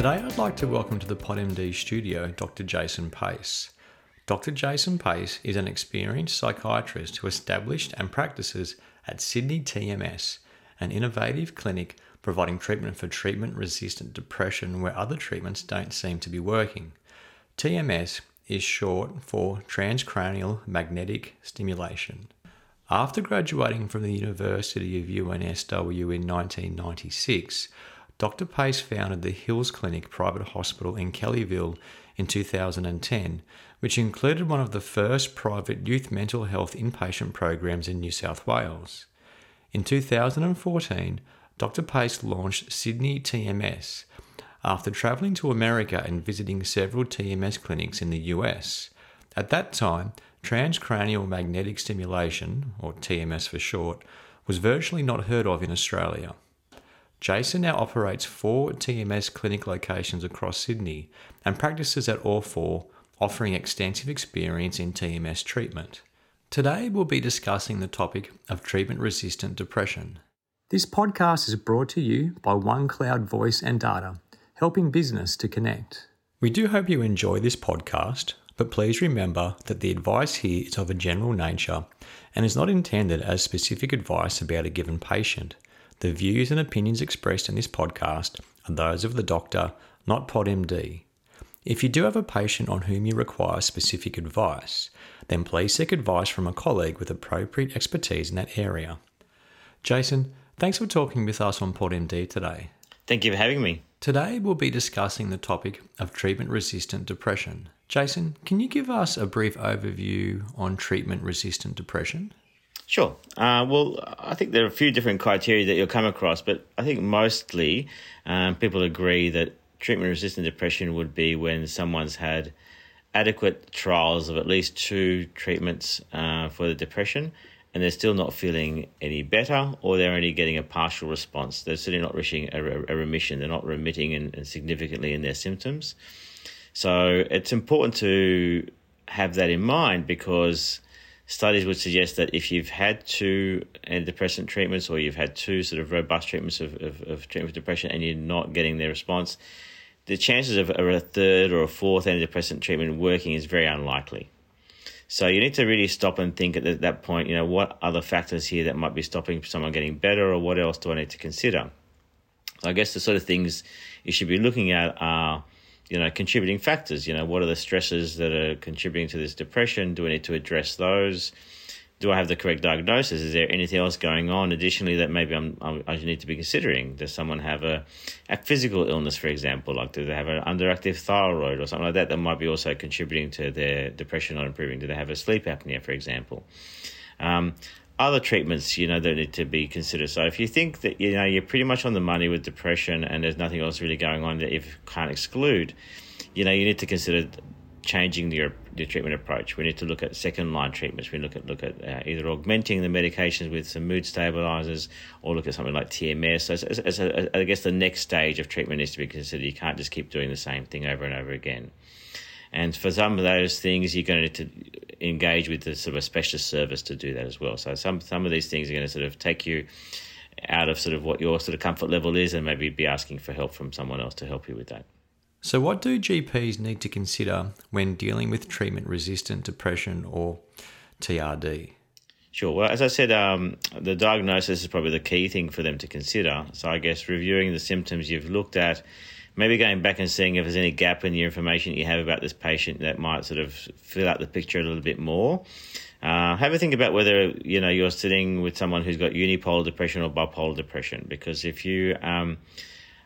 Today, I'd like to welcome to the PodMD studio Dr. Jason Pace. Dr. Jason Pace is an experienced psychiatrist who established and practices at Sydney TMS, an innovative clinic providing treatment for treatment resistant depression where other treatments don't seem to be working. TMS is short for transcranial magnetic stimulation. After graduating from the University of UNSW in 1996, Dr. Pace founded the Hills Clinic private hospital in Kellyville in 2010, which included one of the first private youth mental health inpatient programs in New South Wales. In 2014, Dr. Pace launched Sydney TMS after travelling to America and visiting several TMS clinics in the US. At that time, transcranial magnetic stimulation, or TMS for short, was virtually not heard of in Australia. Jason now operates four TMS clinic locations across Sydney and practices at all four, offering extensive experience in TMS treatment. Today, we'll be discussing the topic of treatment resistant depression. This podcast is brought to you by OneCloud Voice and Data, helping business to connect. We do hope you enjoy this podcast, but please remember that the advice here is of a general nature and is not intended as specific advice about a given patient. The views and opinions expressed in this podcast are those of the doctor, not PodMD. If you do have a patient on whom you require specific advice, then please seek advice from a colleague with appropriate expertise in that area. Jason, thanks for talking with us on PodMD today. Thank you for having me. Today we'll be discussing the topic of treatment resistant depression. Jason, can you give us a brief overview on treatment resistant depression? Sure. Uh, well, I think there are a few different criteria that you'll come across, but I think mostly um, people agree that treatment resistant depression would be when someone's had adequate trials of at least two treatments uh, for the depression and they're still not feeling any better or they're only getting a partial response. They're certainly not reaching a, a remission, they're not remitting in, in significantly in their symptoms. So it's important to have that in mind because studies would suggest that if you've had two antidepressant treatments or you've had two sort of robust treatments of, of, of treatment for depression and you're not getting the response, the chances of a third or a fourth antidepressant treatment working is very unlikely. So you need to really stop and think at that point, you know, what other factors here that might be stopping someone getting better or what else do I need to consider? So I guess the sort of things you should be looking at are you know, contributing factors. You know, what are the stresses that are contributing to this depression? Do we need to address those? Do I have the correct diagnosis? Is there anything else going on additionally that maybe I'm, I'm, i need to be considering? Does someone have a, a physical illness, for example, like do they have an underactive thyroid or something like that that might be also contributing to their depression not improving? Do they have a sleep apnea, for example? Um, other treatments, you know, that need to be considered. So if you think that you know you're pretty much on the money with depression and there's nothing else really going on that you can't exclude, you know, you need to consider changing your your treatment approach. We need to look at second line treatments. We look at look at uh, either augmenting the medications with some mood stabilizers, or look at something like TMS. So, as, as a, I guess the next stage of treatment needs to be considered. You can't just keep doing the same thing over and over again. And for some of those things, you're going to need to engage with the sort of a specialist service to do that as well. So some some of these things are going to sort of take you out of sort of what your sort of comfort level is, and maybe be asking for help from someone else to help you with that. So, what do GPs need to consider when dealing with treatment resistant depression or TRD? Sure. Well, as I said, um, the diagnosis is probably the key thing for them to consider. So, I guess reviewing the symptoms you've looked at maybe going back and seeing if there's any gap in the information you have about this patient that might sort of fill out the picture a little bit more. Uh, have a think about whether you know you're sitting with someone who's got unipolar depression or bipolar depression, because if you, um,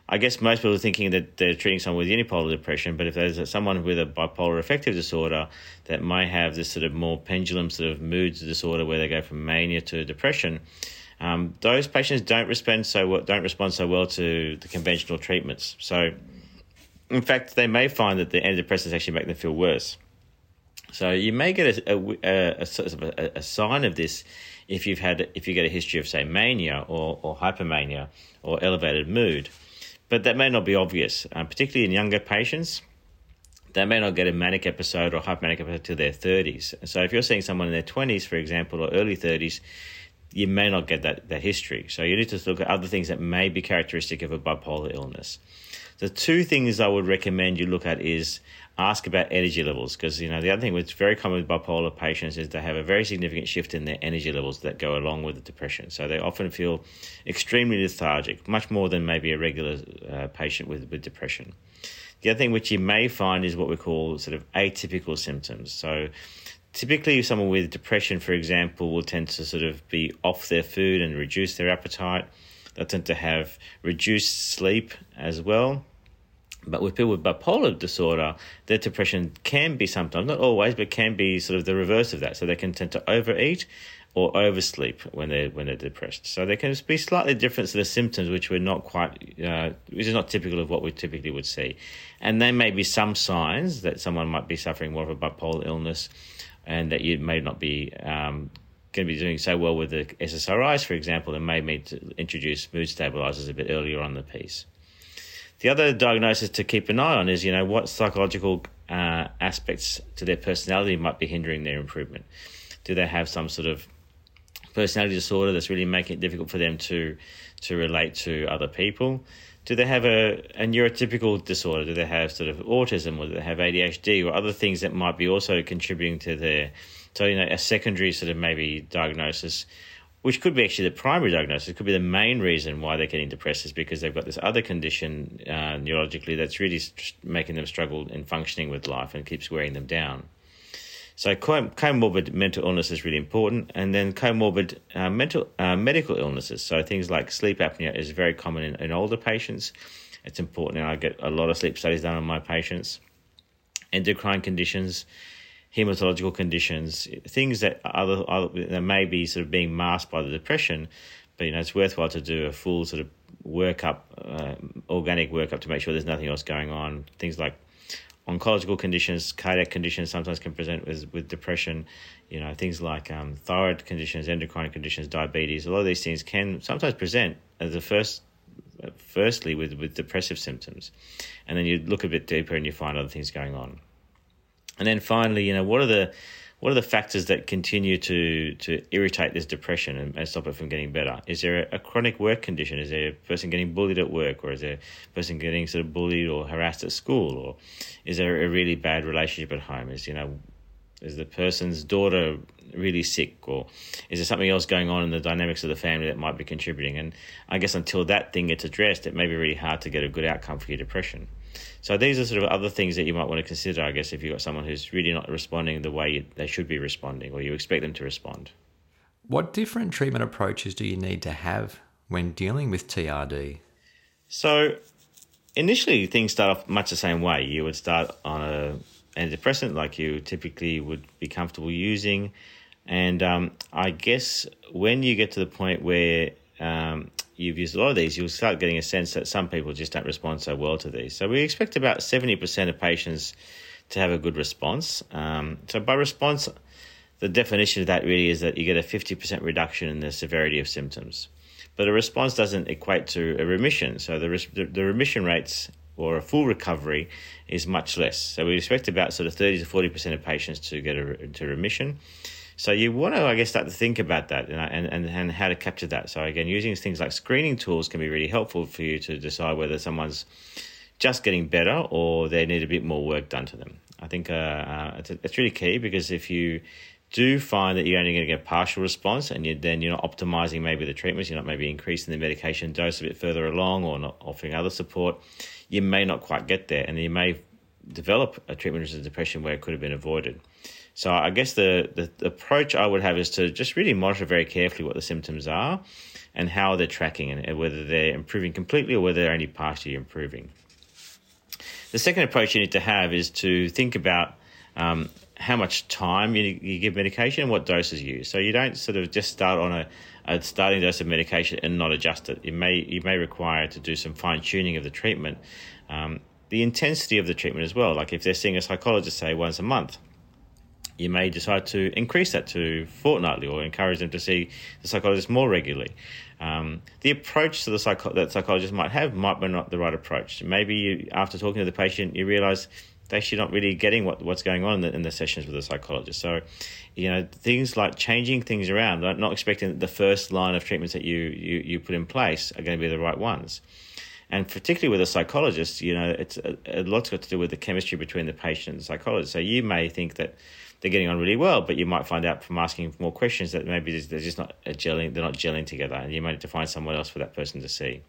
I guess most people are thinking that they're treating someone with unipolar depression, but if there's someone with a bipolar affective disorder that might have this sort of more pendulum sort of moods disorder where they go from mania to depression, um, those patients don't respond so well, don't respond so well to the conventional treatments. So, in fact, they may find that the antidepressants actually make them feel worse. So you may get a, a, a, a, a sign of this if you've had if you get a history of say mania or, or hypomania or elevated mood, but that may not be obvious, uh, particularly in younger patients. They may not get a manic episode or hypomanic episode till their 30s. So if you're seeing someone in their 20s, for example, or early 30s, you may not get that, that history. So you need to look at other things that may be characteristic of a bipolar illness. the two things I would recommend you look at is ask about energy levels because you know the other thing that's very common with bipolar patients is they have a very significant shift in their energy levels that go along with the depression. So they often feel extremely lethargic, much more than maybe a regular uh, patient with with depression. The other thing which you may find is what we call sort of atypical symptoms. So typically someone with depression for example will tend to sort of be off their food and reduce their appetite they tend to have reduced sleep as well but with people with bipolar disorder, their depression can be sometimes, not always, but can be sort of the reverse of that. So they can tend to overeat or oversleep when they're when they're depressed. So they can be slightly different to the symptoms, which we're not quite, uh, which is not typical of what we typically would see. And there may be some signs that someone might be suffering more of a bipolar illness, and that you may not be um, going to be doing so well with the SSRIs, for example, and may need to introduce mood stabilizers a bit earlier on the piece. The other diagnosis to keep an eye on is, you know, what psychological uh, aspects to their personality might be hindering their improvement. Do they have some sort of personality disorder that's really making it difficult for them to to relate to other people? Do they have a, a neurotypical disorder? Do they have sort of autism or do they have ADHD or other things that might be also contributing to their so you know a secondary sort of maybe diagnosis which could be actually the primary diagnosis, it could be the main reason why they're getting depressed is because they've got this other condition uh, neurologically that's really making them struggle in functioning with life and keeps wearing them down. So comorbid mental illness is really important, and then comorbid uh, mental uh, medical illnesses. So things like sleep apnea is very common in, in older patients. It's important, and I get a lot of sleep studies done on my patients. Endocrine conditions, hematological conditions, things that other, that may be sort of being masked by the depression, but you know it's worthwhile to do a full sort of workup, uh, organic workup to make sure there's nothing else going on. Things like oncological conditions, cardiac conditions sometimes can present with, with depression. You know, things like um, thyroid conditions, endocrine conditions, diabetes. A lot of these things can sometimes present as the first, firstly with with depressive symptoms, and then you look a bit deeper and you find other things going on. And then finally, you know, what are the what are the factors that continue to to irritate this depression and, and stop it from getting better? Is there a, chronic work condition? Is there a person getting bullied at work, or is there a person getting sort of bullied or harassed at school, or is there a really bad relationship at home? Is you know, is the person's daughter really sick, or is there something else going on in the dynamics of the family that might be contributing? And I guess until that thing gets addressed, it may be really hard to get a good outcome for your depression. So these are sort of other things that you might want to consider, I guess, if you've got someone who's really not responding the way you, they should be responding or you expect them to respond. What different treatment approaches do you need to have when dealing with TRD? So initially, things start off much the same way. You would start on a antidepressant like you typically would be comfortable using. And um, I guess when you get to the point where um, you've used a lot of these, you'll start getting a sense that some people just don't respond so well to these. So we expect about 70% of patients to have a good response. Um, so by response, the definition of that really is that you get a 50% reduction in the severity of symptoms. But a response doesn't equate to a remission. So the, the remission rates or a full recovery is much less. So we expect about sort of 30 to 40% of patients to get a, to remission. So you want to, I guess, start to think about that and, and, and how to capture that. So again, using things like screening tools can be really helpful for you to decide whether someone's just getting better or they need a bit more work done to them. I think uh, uh, it's, it's really key because if you do find that you're only going to get a partial response and you then you're not optimizing maybe the treatments, you're not maybe increasing the medication dose a bit further along or not offering other support, you may not quite get there and you may develop a treatment resistant depression where it could have been avoided. So I guess the, the, the, approach I would have is to just really monitor very carefully what the symptoms are and how they're tracking and whether they're improving completely or whether they're only partially improving. The second approach you need to have is to think about um, how much time you, you, give medication and what doses you use. So you don't sort of just start on a, a starting dose of medication and not adjust it. You may you may require to do some fine tuning of the treatment, um, the intensity of the treatment as well. Like if they're seeing a psychologist say once a month, you may decide to increase that to fortnightly or encourage them to see the psychologist more regularly. Um, the approach the psycho- that psychologist might have might be not the right approach. Maybe you, after talking to the patient, you realize they're actually not really getting what, what's going on in the, in the sessions with the psychologist. So, you know, things like changing things around, not expecting that the first line of treatments that you, you, you put in place are going to be the right ones. And particularly with a psychologist, you know, it's a, a lot's got to do with the chemistry between the patient and the psychologist. So you may think that they're getting on really well, but you might find out from asking more questions that maybe they're just not gelling, they're not gelling together, and you might have to find someone else for that person to see.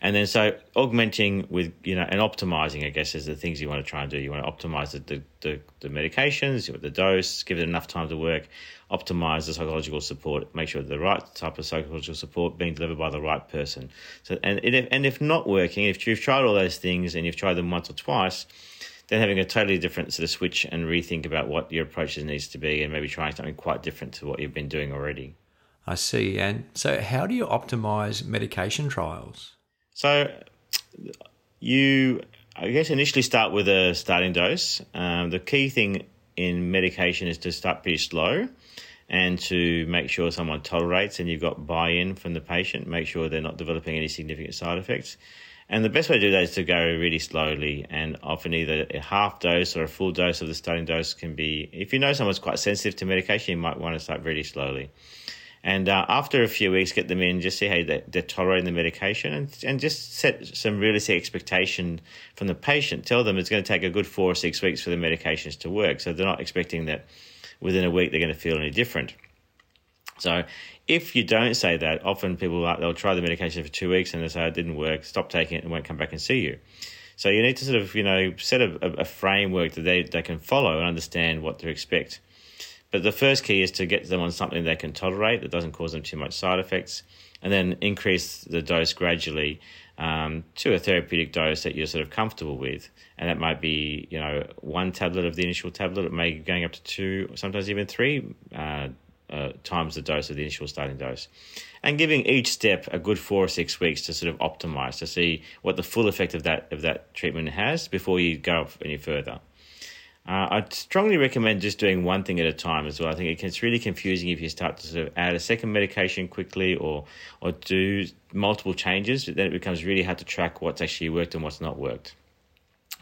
And then so augmenting with you know and optimizing, I guess, is the things you want to try and do. You want to optimize the the, the, the medications, the dose, give it enough time to work, optimize the psychological support, make sure the right type of psychological support being delivered by the right person. So and if, and if not working, if you've tried all those things and you've tried them once or twice, then having a totally different sort of switch and rethink about what your approach needs to be and maybe trying something quite different to what you've been doing already. I see. And so, how do you optimize medication trials? So you, I guess, initially start with a starting dose. Um, the key thing in medication is to start pretty slow and to make sure someone tolerates and you've got buy-in from the patient, make sure they're not developing any significant side effects. And the best way to do that is to go really slowly and often either a half dose or a full dose of the starting dose can be, if you know someone's quite sensitive to medication, you might want to start really slowly. And uh, after a few weeks, get them in, just see how they're, they're tolerating the medication and, and just set some realistic expectation from the patient. Tell them it's going to take a good four or six weeks for the medications to work. So they're not expecting that within a week they're going to feel any different. So if you don't say that, often people like they'll try the medication for two weeks and they say it didn't work, stop taking it and won't come back and see you. So you need to sort of you know set a, a framework that they, they can follow and understand what to expect. But the first key is to get them on something they can tolerate that doesn't cause them too much side effects, and then increase the dose gradually um, to a therapeutic dose that you're sort of comfortable with. And that might be, you know, one tablet of the initial tablet. It may be going up to two, sometimes even three uh, uh, times the dose of the initial starting dose. And giving each step a good four or six weeks to sort of optimize to see what the full effect of that of that treatment has before you go any further. Uh, I'd strongly recommend just doing one thing at a time as well. I think it gets really confusing if you start to sort of add a second medication quickly or or do multiple changes. Then it becomes really hard to track what's actually worked and what's not worked.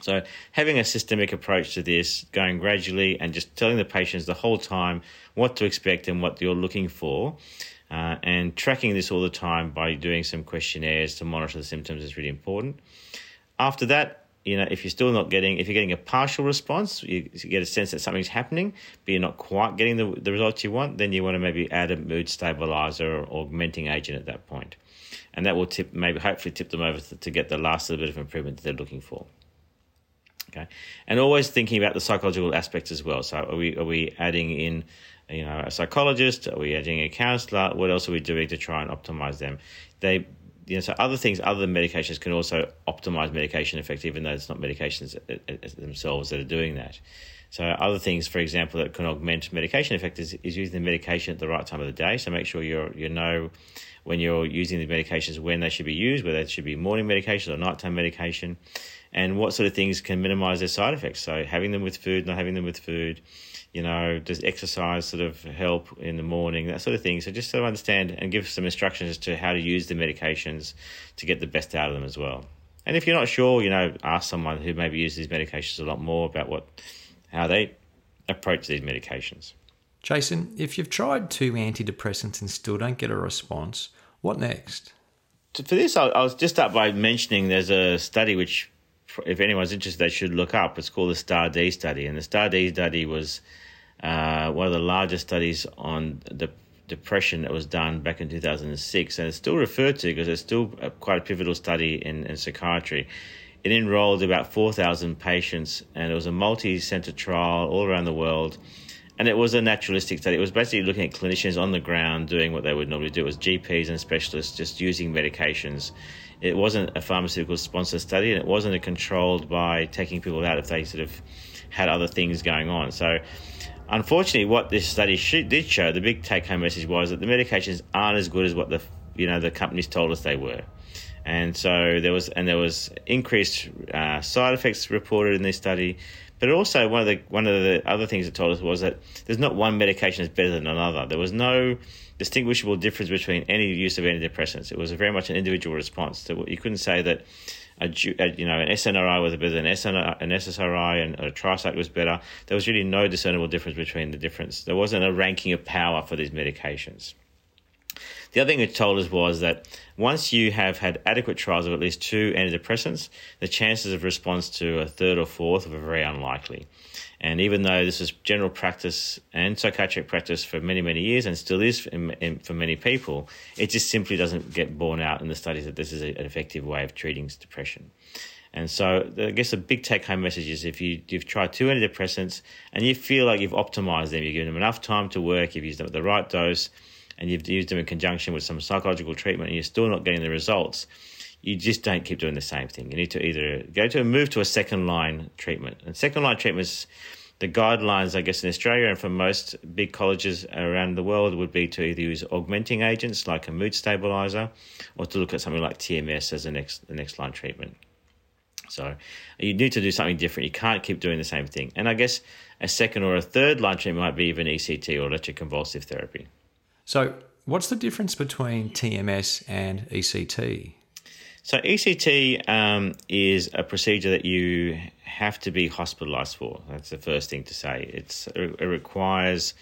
So having a systemic approach to this, going gradually and just telling the patients the whole time what to expect and what you're looking for, uh, and tracking this all the time by doing some questionnaires to monitor the symptoms is really important. After that, you know, if you're still not getting, if you're getting a partial response, you, get a sense that something's happening, but you're not quite getting the, the results you want, then you want to maybe add a mood stabilizer or augmenting agent at that point. And that will tip, maybe hopefully tip them over to, to get the last little bit of improvement that they're looking for. Okay. And always thinking about the psychological aspects as well. So are we, are we adding in, you know, a psychologist? Are we adding a counselor? What else are we doing to try and optimize them? They, you know, so other things other than medications can also optimize medication effect, even though it's not medications themselves that are doing that. So other things, for example, that can augment medication effect is, is using the medication at the right time of the day. So make sure you you know when you're using the medications when they should be used, whether it should be morning medication or nighttime medication, and what sort of things can minimize their side effects. So having them with food, not having them with food, you know, does exercise sort of help in the morning, that sort of thing. So just sort of understand and give some instructions as to how to use the medications to get the best out of them as well. And if you're not sure, you know, ask someone who maybe uses these medications a lot more about what how they approach these medications. Jason, if you've tried two antidepressants and still don't get a response, what next? For this, I'll, I'll just start by mentioning there's a study which, if anyone's interested, they should look up. It's called the STAR-D study, and the STAR-D study was uh, one of the largest studies on the depression that was done back in 2006, and it's still referred to because it's still a, quite a pivotal study in, in psychiatry. It enrolled about 4,000 patients, and it was a multi center trial all around the world. And it was a naturalistic study. It was basically looking at clinicians on the ground doing what they would normally do. It was GPs and specialists just using medications. It wasn't a pharmaceutical sponsored study, and it wasn't controlled by taking people out if they sort of had other things going on. So Unfortunately, what this study did show, the big take-home message was that the medications aren't as good as what the you know the companies told us they were, and so there was and there was increased uh, side effects reported in this study. But also one of the one of the other things it told us was that there's not one medication that's better than another. There was no distinguishable difference between any use of antidepressants. It was very much an individual response. You couldn't say that a, you know an SNRI was better than SNR, an SSRI and a tricyclic was better. There was really no discernible difference between the difference. There wasn't a ranking of power for these medications. The other thing it told us was that once you have had adequate trials of at least two antidepressants, the chances of response to a third or fourth are very unlikely. And even though this is general practice and psychiatric practice for many, many years and still is in, in, for many people, it just simply doesn't get borne out in the studies that this is an effective way of treating depression. And so, I guess the big take home message is if you, you've tried two antidepressants and you feel like you've optimized them, you've given them enough time to work, you've used them at the right dose, and you've used them in conjunction with some psychological treatment, and you're still not getting the results, you just don't keep doing the same thing. You need to either go to move to a second line treatment. And second line treatments, the guidelines, I guess, in Australia and for most big colleges around the world would be to either use augmenting agents like a mood stabilizer or to look at something like TMS as the next the next line treatment. So you need to do something different. You can't keep doing the same thing. And I guess a second or a third line treatment might be even ECT or electroconvulsive therapy. So, what's the difference between TMS and ECT? So, ECT um, is a procedure that you have to be hospitalized for. That's the first thing to say. It's, it requires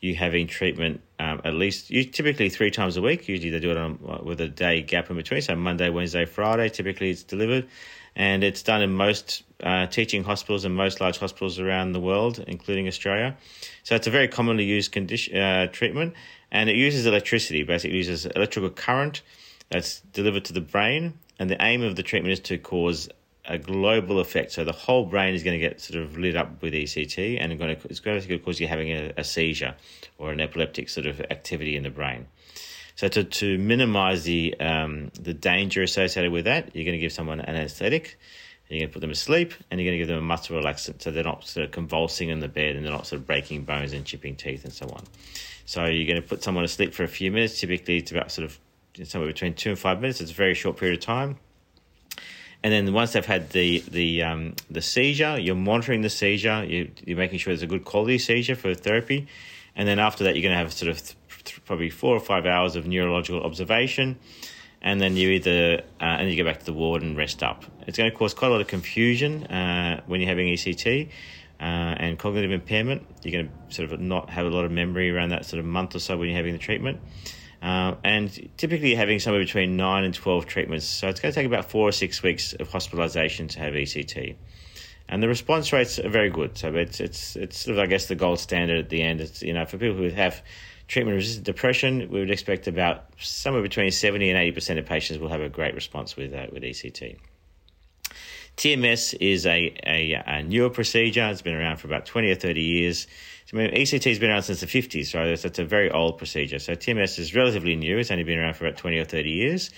you having treatment um, at least you typically three times a week. Usually they do it on, with a day gap in between. So Monday, Wednesday, Friday. Typically it's delivered, and it's done in most uh, teaching hospitals and most large hospitals around the world, including Australia. So it's a very commonly used condition uh, treatment, and it uses electricity. Basically, it uses electrical current that's delivered to the brain, and the aim of the treatment is to cause a global effect. So the whole brain is going to get sort of lit up with ECT, and going to, it's going to cause you having a, a seizure or an epileptic sort of activity in the brain. So to, to minimize the um, the danger associated with that, you're going to give someone an anesthetic, you're going to put them asleep, and you're going to give them a muscle relaxant, so they're not sort of convulsing in the bed and they're not sort of breaking bones and chipping teeth and so on. So you're going to put someone asleep for a few minutes. Typically, it's about sort of somewhere between two and five minutes. It's a very short period of time and then once they've had the the um, the seizure, you're monitoring the seizure. You, you're making sure there's a good quality seizure for therapy, and then after that, you're going to have sort of th- probably four or five hours of neurological observation, and then you either uh, and you go back to the ward and rest up. It's going to cause quite a lot of confusion uh, when you're having ECT. Uh, and cognitive impairment, you're going to sort of not have a lot of memory around that sort of month or so when you're having the treatment. Uh, and typically having somewhere between 9 and 12 treatments. So it's going to take about four or six weeks of hospitalization to have ECT. And the response rates are very good. So it's, it's, it's sort of, I guess, the gold standard at the end. It's, you know, for people who have treatment resistant depression, we would expect about somewhere between 70 and 80% of patients will have a great response with, uh, with ECT. TMS is a, a, a, newer procedure. It's been around for about 20 or 30 years. I mean, ECT has been around since the 50s, so it's, a very old procedure. So TMS is relatively new. It's only been around for about 20 or 30 years.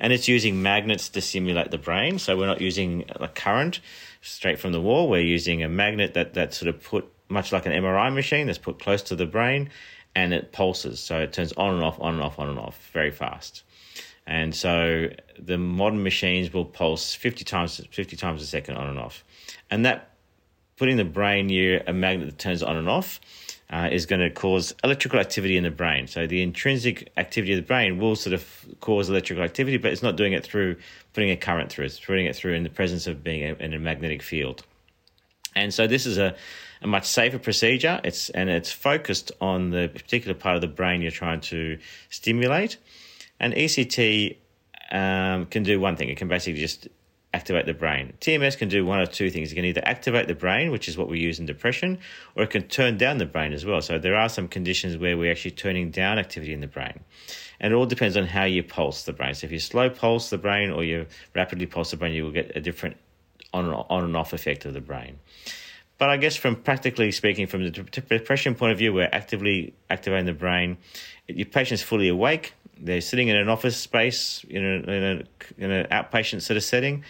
And it's using magnets to stimulate the brain. So we're not using a current straight from the wall. We're using a magnet that, that sort of put, much like an MRI machine, that's put close to the brain and it pulses. So it turns on and off, on and off, on and off very fast. And so the modern machines will pulse 50 times, 50 times a second on and off. And that putting the brain near a magnet that turns on and off uh, is going to cause electrical activity in the brain. So the intrinsic activity of the brain will sort of cause electrical activity, but it's not doing it through putting a current through. It's putting it through in the presence of being a, in a magnetic field. And so this is a, a much safer procedure. It's and it's focused on the particular part of the brain you're trying to stimulate. And ECT um, can do one thing. It can basically just activate the brain. TMS can do one of two things. It can either activate the brain, which is what we use in depression, or it can turn down the brain as well. So there are some conditions where we're actually turning down activity in the brain. And it all depends on how you pulse the brain. So if you slow pulse the brain or you rapidly pulse the brain, you will get a different on and, on and off effect of the brain. But I guess from practically speaking, from the depression point of view, we're actively activating the brain. Your patient's fully awake they're sitting in an office space in, a, in, a, in an outpatient sort of setting.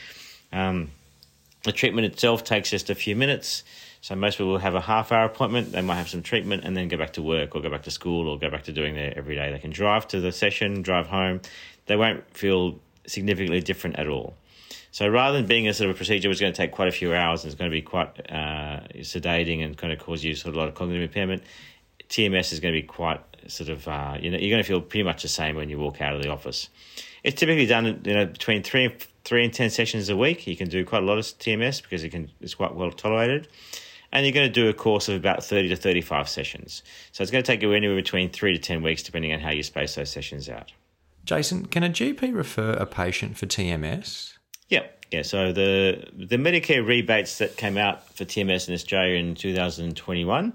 Um, the treatment itself takes just a few minutes. So most people will have a half hour appointment. They might have some treatment and then go back to work or go back to school or go back to doing their every day. They can drive to the session, drive home. They won't feel significantly different at all. So rather than being a sort of a procedure which is going to take quite a few hours and it's going to be quite uh, sedating and kind of cause you sort of a lot of cognitive impairment, TMS is going to be quite sort of uh, you know you're going to feel pretty much the same when you walk out of the office. It's typically done you know between three and three and ten sessions a week. You can do quite a lot of TMS because it can it's quite well tolerated, and you're going to do a course of about thirty to thirty five sessions. So it's going to take you anywhere between three to ten weeks depending on how you space those sessions out. Jason, can a GP refer a patient for TMS? Yep. yeah. So the the Medicare rebates that came out for TMS in Australia in 2021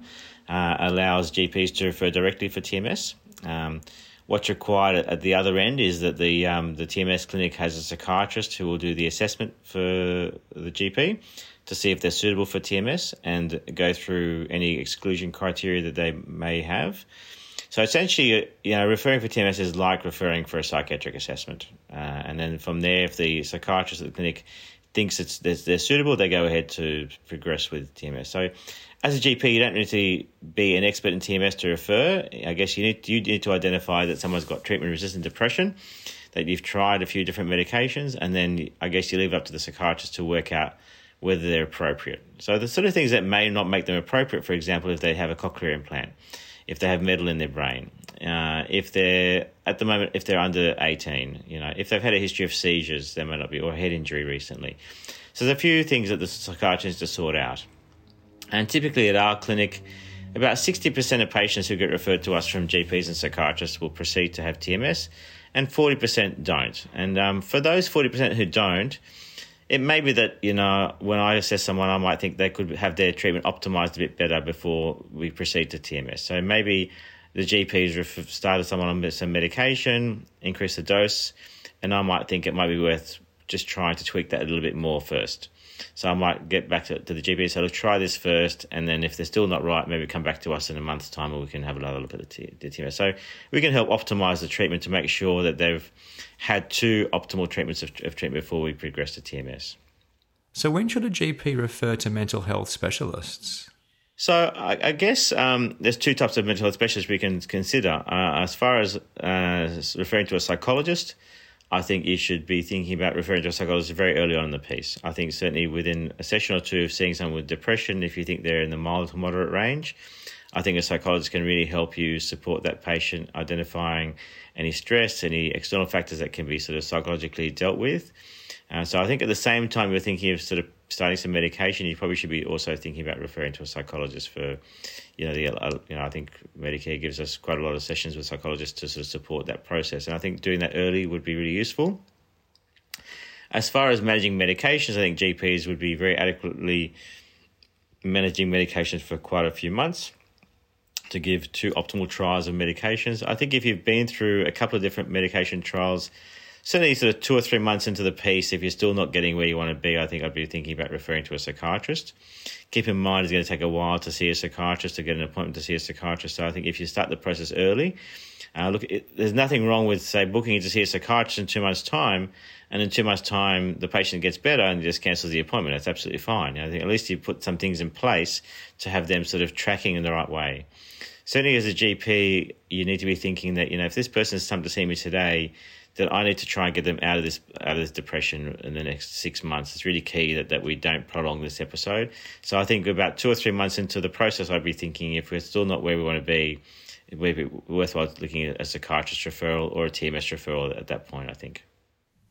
uh, allows GPs to refer directly for TMS. Um, what's required at the other end is that the um, the TMS clinic has a psychiatrist who will do the assessment for the GP to see if they're suitable for TMS and go through any exclusion criteria that they may have. So essentially, you know, referring for TMS is like referring for a psychiatric assessment, uh, and then from there, if the psychiatrist at the clinic thinks it's they're, they're, suitable, they go ahead to progress with TMS. So, as a GP, you don't need to be an expert in TMS to refer. I guess you need you need to identify that someone's got treatment resistant depression, that you've tried a few different medications, and then I guess you leave it up to the psychiatrist to work out whether they're appropriate. So the sort of things that may not make them appropriate, for example, if they have a cochlear implant if they have metal in their brain, uh, if they're at the moment if they're under eighteen, you know, if they've had a history of seizures, they might not be or head injury recently. So there's a few things that the psychiatrist has to sort out, and typically at our clinic. About 60% of patients who get referred to us from GPs and psychiatrists will proceed to have TMS, and 40% don't. And um, for those 40% who don't, it may be that you know when I assess someone, I might think they could have their treatment optimized a bit better before we proceed to TMS. So maybe the GPs started someone on some medication, increase the dose, and I might think it might be worth just trying to tweak that a little bit more first. So I might get back to, to the GP and say, look, try this first, and then if they're still not right, maybe come back to us in a month's time, and we can have another look at the, T- the TMS. So we can help optimize the treatment to make sure that they've had two optimal treatments of, of treatment before we progress to TMS. So when should a GP refer to mental health specialists? So I, I guess um, there's two types of mental health specialists we can consider. Uh, as far as uh, referring to a psychologist, I think you should be thinking about referring to a psychologist very early on in the piece. I think certainly within a session or two of seeing someone with depression, if you think they're in the mild to moderate range, I think a psychologist can really help you support that patient identifying any stress, any external factors that can be sort of psychologically dealt with. Uh, so I think at the same time you're thinking of sort of starting some medication, you probably should be also thinking about referring to a psychologist for, you know, the uh, you know I think Medicare gives us quite a lot of sessions with psychologists to sort of support that process, and I think doing that early would be really useful. As far as managing medications, I think GPs would be very adequately managing medications for quite a few months to give two optimal trials of medications. I think if you've been through a couple of different medication trials, certainly sort of two or three months into the piece, if you're still not getting where you want to be, I think I'd be thinking about referring to a psychiatrist. Keep in mind it's going to take a while to see a psychiatrist, to get an appointment to see a psychiatrist. So I think if you start the process early, uh, look, it, there's nothing wrong with, say, booking in to see a psychiatrist in two months' time, and in two months' time the patient gets better and just cancels the appointment. That's absolutely fine. I think at least you put some things in place to have them sort of tracking in the right way certainly as a GP, you need to be thinking that you know if this person has come to see me today, that I need to try and get them out of this out of this depression in the next six months. It's really key that, that we don't prolong this episode. So I think about two or three months into the process, I'd be thinking if we're still not where we want to be, it would be worthwhile looking at a psychiatrist referral or a TMS referral at that point. I think.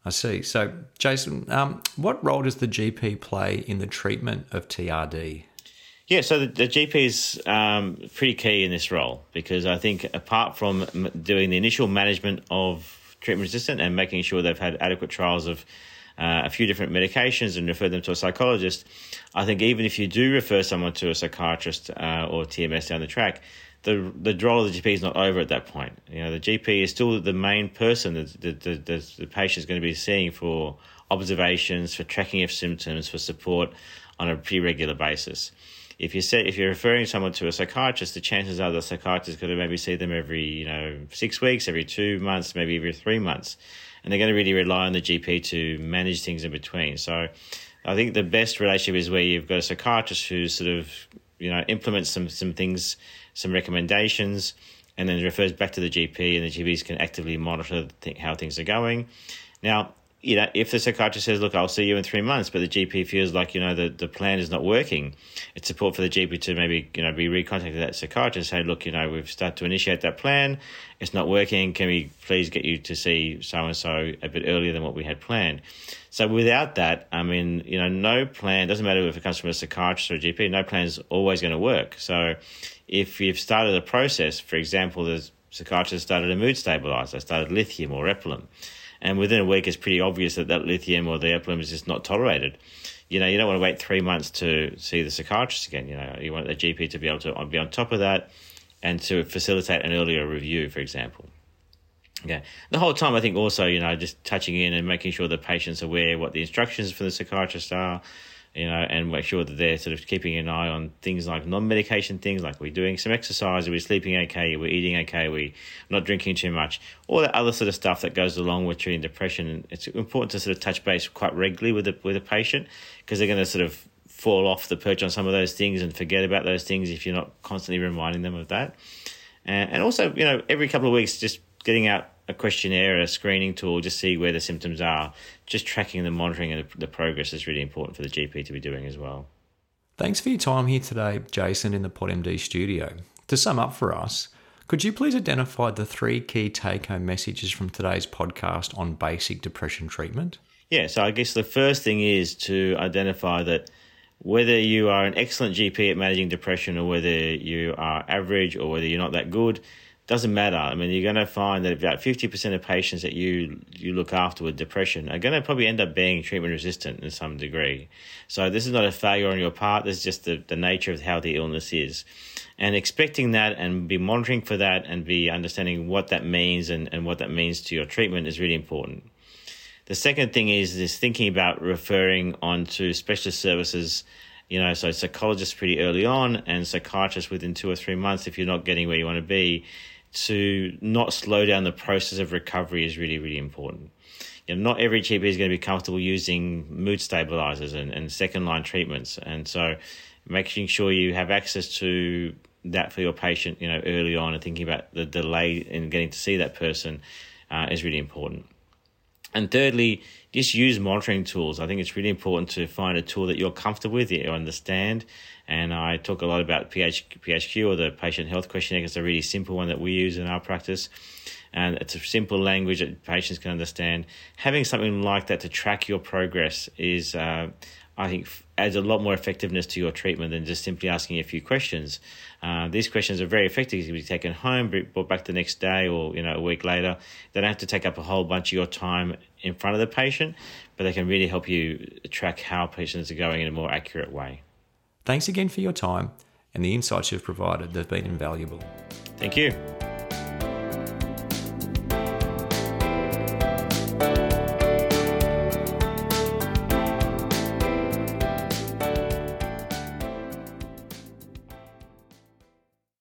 I see. So, Jason, um, what role does the GP play in the treatment of TRD? Yeah, so the, the GP is um, pretty key in this role because I think apart from doing the initial management of treatment resistant and making sure they've had adequate trials of uh, a few different medications and refer them to a psychologist, I think even if you do refer someone to a psychiatrist uh, or TMS down the track, the the role of the GP is not over at that point. You know, the GP is still the main person that the, the, the, the patient is going to be seeing for observations, for tracking of symptoms, for support on a pretty regular basis if you say if you're referring someone to a psychiatrist, the chances are the psychiatrist is going to maybe see them every you know six weeks, every two months, maybe every three months, and they're going to really rely on the GP to manage things in between. So, I think the best relationship is where you've got a psychiatrist who sort of you know implements some some things, some recommendations, and then refers back to the GP, and the GPs can actively monitor how things are going. Now, you know, if the psychiatrist says, "Look, I'll see you in three months," but the GP feels like you know the, the plan is not working, it's support for the GP to maybe you know be recontacted that psychiatrist and say, "Look, you know, we've started to initiate that plan, it's not working. Can we please get you to see so and so a bit earlier than what we had planned?" So without that, I mean, you know, no plan doesn't matter if it comes from a psychiatrist or a GP. No plan is always going to work. So if you've started a process, for example, the psychiatrist started a mood stabilizer, started lithium or Epilim. And within a week, it's pretty obvious that that lithium or the Epilim is just not tolerated. You know, you don't want to wait three months to see the psychiatrist again. You know, you want the GP to be able to be on top of that and to facilitate an earlier review, for example. Yeah. The whole time, I think also, you know, just touching in and making sure the patient's aware what the instructions for the psychiatrist are, you know, and make sure that they're sort of keeping an eye on things like non-medication things, like we're doing some exercise, we're sleeping okay, we're eating okay, we're not drinking too much, all that other sort of stuff that goes along with treating depression. It's important to sort of touch base quite regularly with the with a patient because they're going to sort of fall off the perch on some of those things and forget about those things if you're not constantly reminding them of that. And, and also, you know, every couple of weeks, just getting out a questionnaire, a screening tool, just see where the symptoms are. Just tracking the monitoring and the, the progress is really important for the GP to be doing as well. Thanks for your time here today, Jason, in the PodMD studio. To sum up for us, could you please identify the three key take home messages from today's podcast on basic depression treatment? Yeah, so I guess the first thing is to identify that whether you are an excellent GP at managing depression or whether you are average or whether you're not that good, doesn't matter. I mean, you're going to find that about 50% of patients that you you look after with depression are going to probably end up being treatment resistant in some degree. So this is not a failure on your part. This is just the, the nature of how the illness is. And expecting that and be monitoring for that and be understanding what that means and, and what that means to your treatment is really important. The second thing is this thinking about referring on to specialist services you know, so psychologists pretty early on and psychiatrists within two or three months if you're not getting where you want to be to not slow down the process of recovery is really, really important. You know, not every GP is going to be comfortable using mood stabilizers and, and second line treatments. And so making sure you have access to that for your patient, you know, early on and thinking about the delay in getting to see that person uh, is really important. And thirdly, just use monitoring tools. I think it's really important to find a tool that you're comfortable with, that you understand. And I talk a lot about PH, PHQ or the patient health questionnaire. It's a really simple one that we use in our practice. And it's a simple language that patients can understand. Having something like that to track your progress is, uh, I think, adds a lot more effectiveness to your treatment than just simply asking a few questions. Uh, these questions are very effective. You can be taken home, brought back the next day, or you know a week later. They don't have to take up a whole bunch of your time in front of the patient, but they can really help you track how patients are going in a more accurate way. Thanks again for your time and the insights you've provided. They've been invaluable. Thank you.